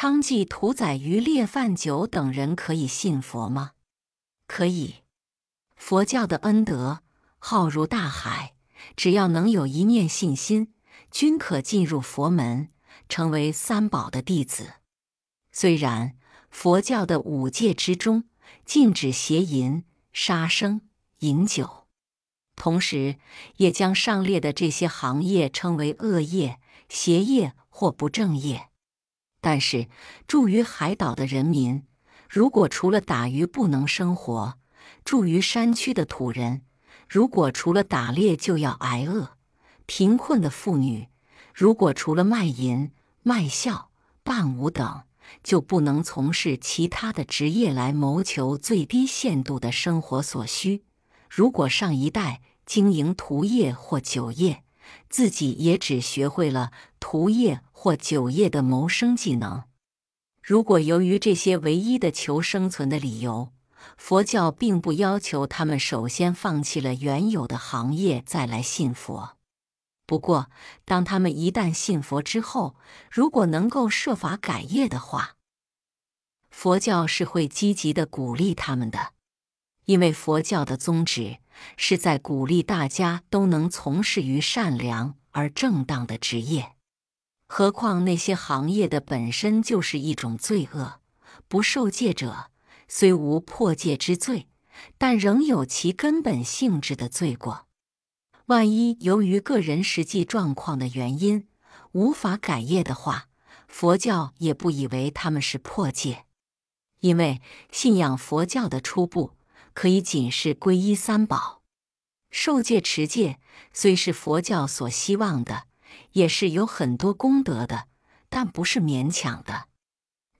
娼妓、屠宰、渔猎、贩酒等人可以信佛吗？可以。佛教的恩德浩如大海，只要能有一念信心，均可进入佛门，成为三宝的弟子。虽然佛教的五戒之中禁止邪淫、杀生、饮酒，同时也将上列的这些行业称为恶业、邪业或不正业。但是，住于海岛的人民，如果除了打鱼不能生活；住于山区的土人，如果除了打猎就要挨饿；贫困的妇女，如果除了卖淫、卖笑、伴舞等，就不能从事其他的职业来谋求最低限度的生活所需；如果上一代经营屠业或酒业，自己也只学会了屠业或酒业的谋生技能。如果由于这些唯一的求生存的理由，佛教并不要求他们首先放弃了原有的行业再来信佛。不过，当他们一旦信佛之后，如果能够设法改业的话，佛教是会积极的鼓励他们的，因为佛教的宗旨。是在鼓励大家都能从事于善良而正当的职业，何况那些行业的本身就是一种罪恶。不受戒者虽无破戒之罪，但仍有其根本性质的罪过。万一由于个人实际状况的原因无法改业的话，佛教也不以为他们是破戒，因为信仰佛教的初步。可以仅是皈依三宝，受戒持戒，虽是佛教所希望的，也是有很多功德的，但不是勉强的。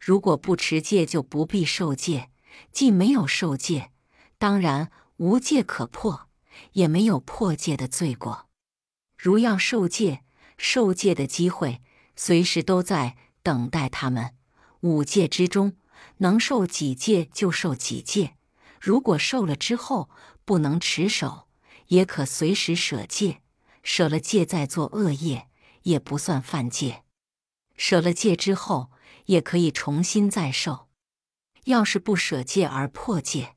如果不持戒，就不必受戒；既没有受戒，当然无戒可破，也没有破戒的罪过。如要受戒，受戒的机会随时都在等待他们。五戒之中，能受几戒就受几戒。如果受了之后不能持守，也可随时舍戒。舍了戒再做恶业，也不算犯戒。舍了戒之后，也可以重新再受。要是不舍戒而破戒，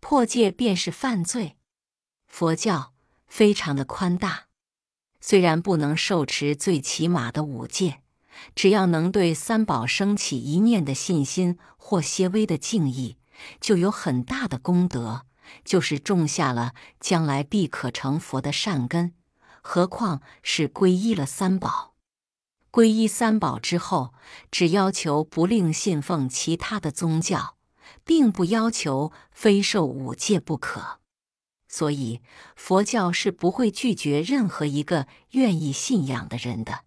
破戒便是犯罪。佛教非常的宽大，虽然不能受持最起码的五戒，只要能对三宝升起一念的信心或些微的敬意。就有很大的功德，就是种下了将来必可成佛的善根。何况是皈依了三宝，皈依三宝之后，只要求不另信奉其他的宗教，并不要求非受五戒不可。所以佛教是不会拒绝任何一个愿意信仰的人的。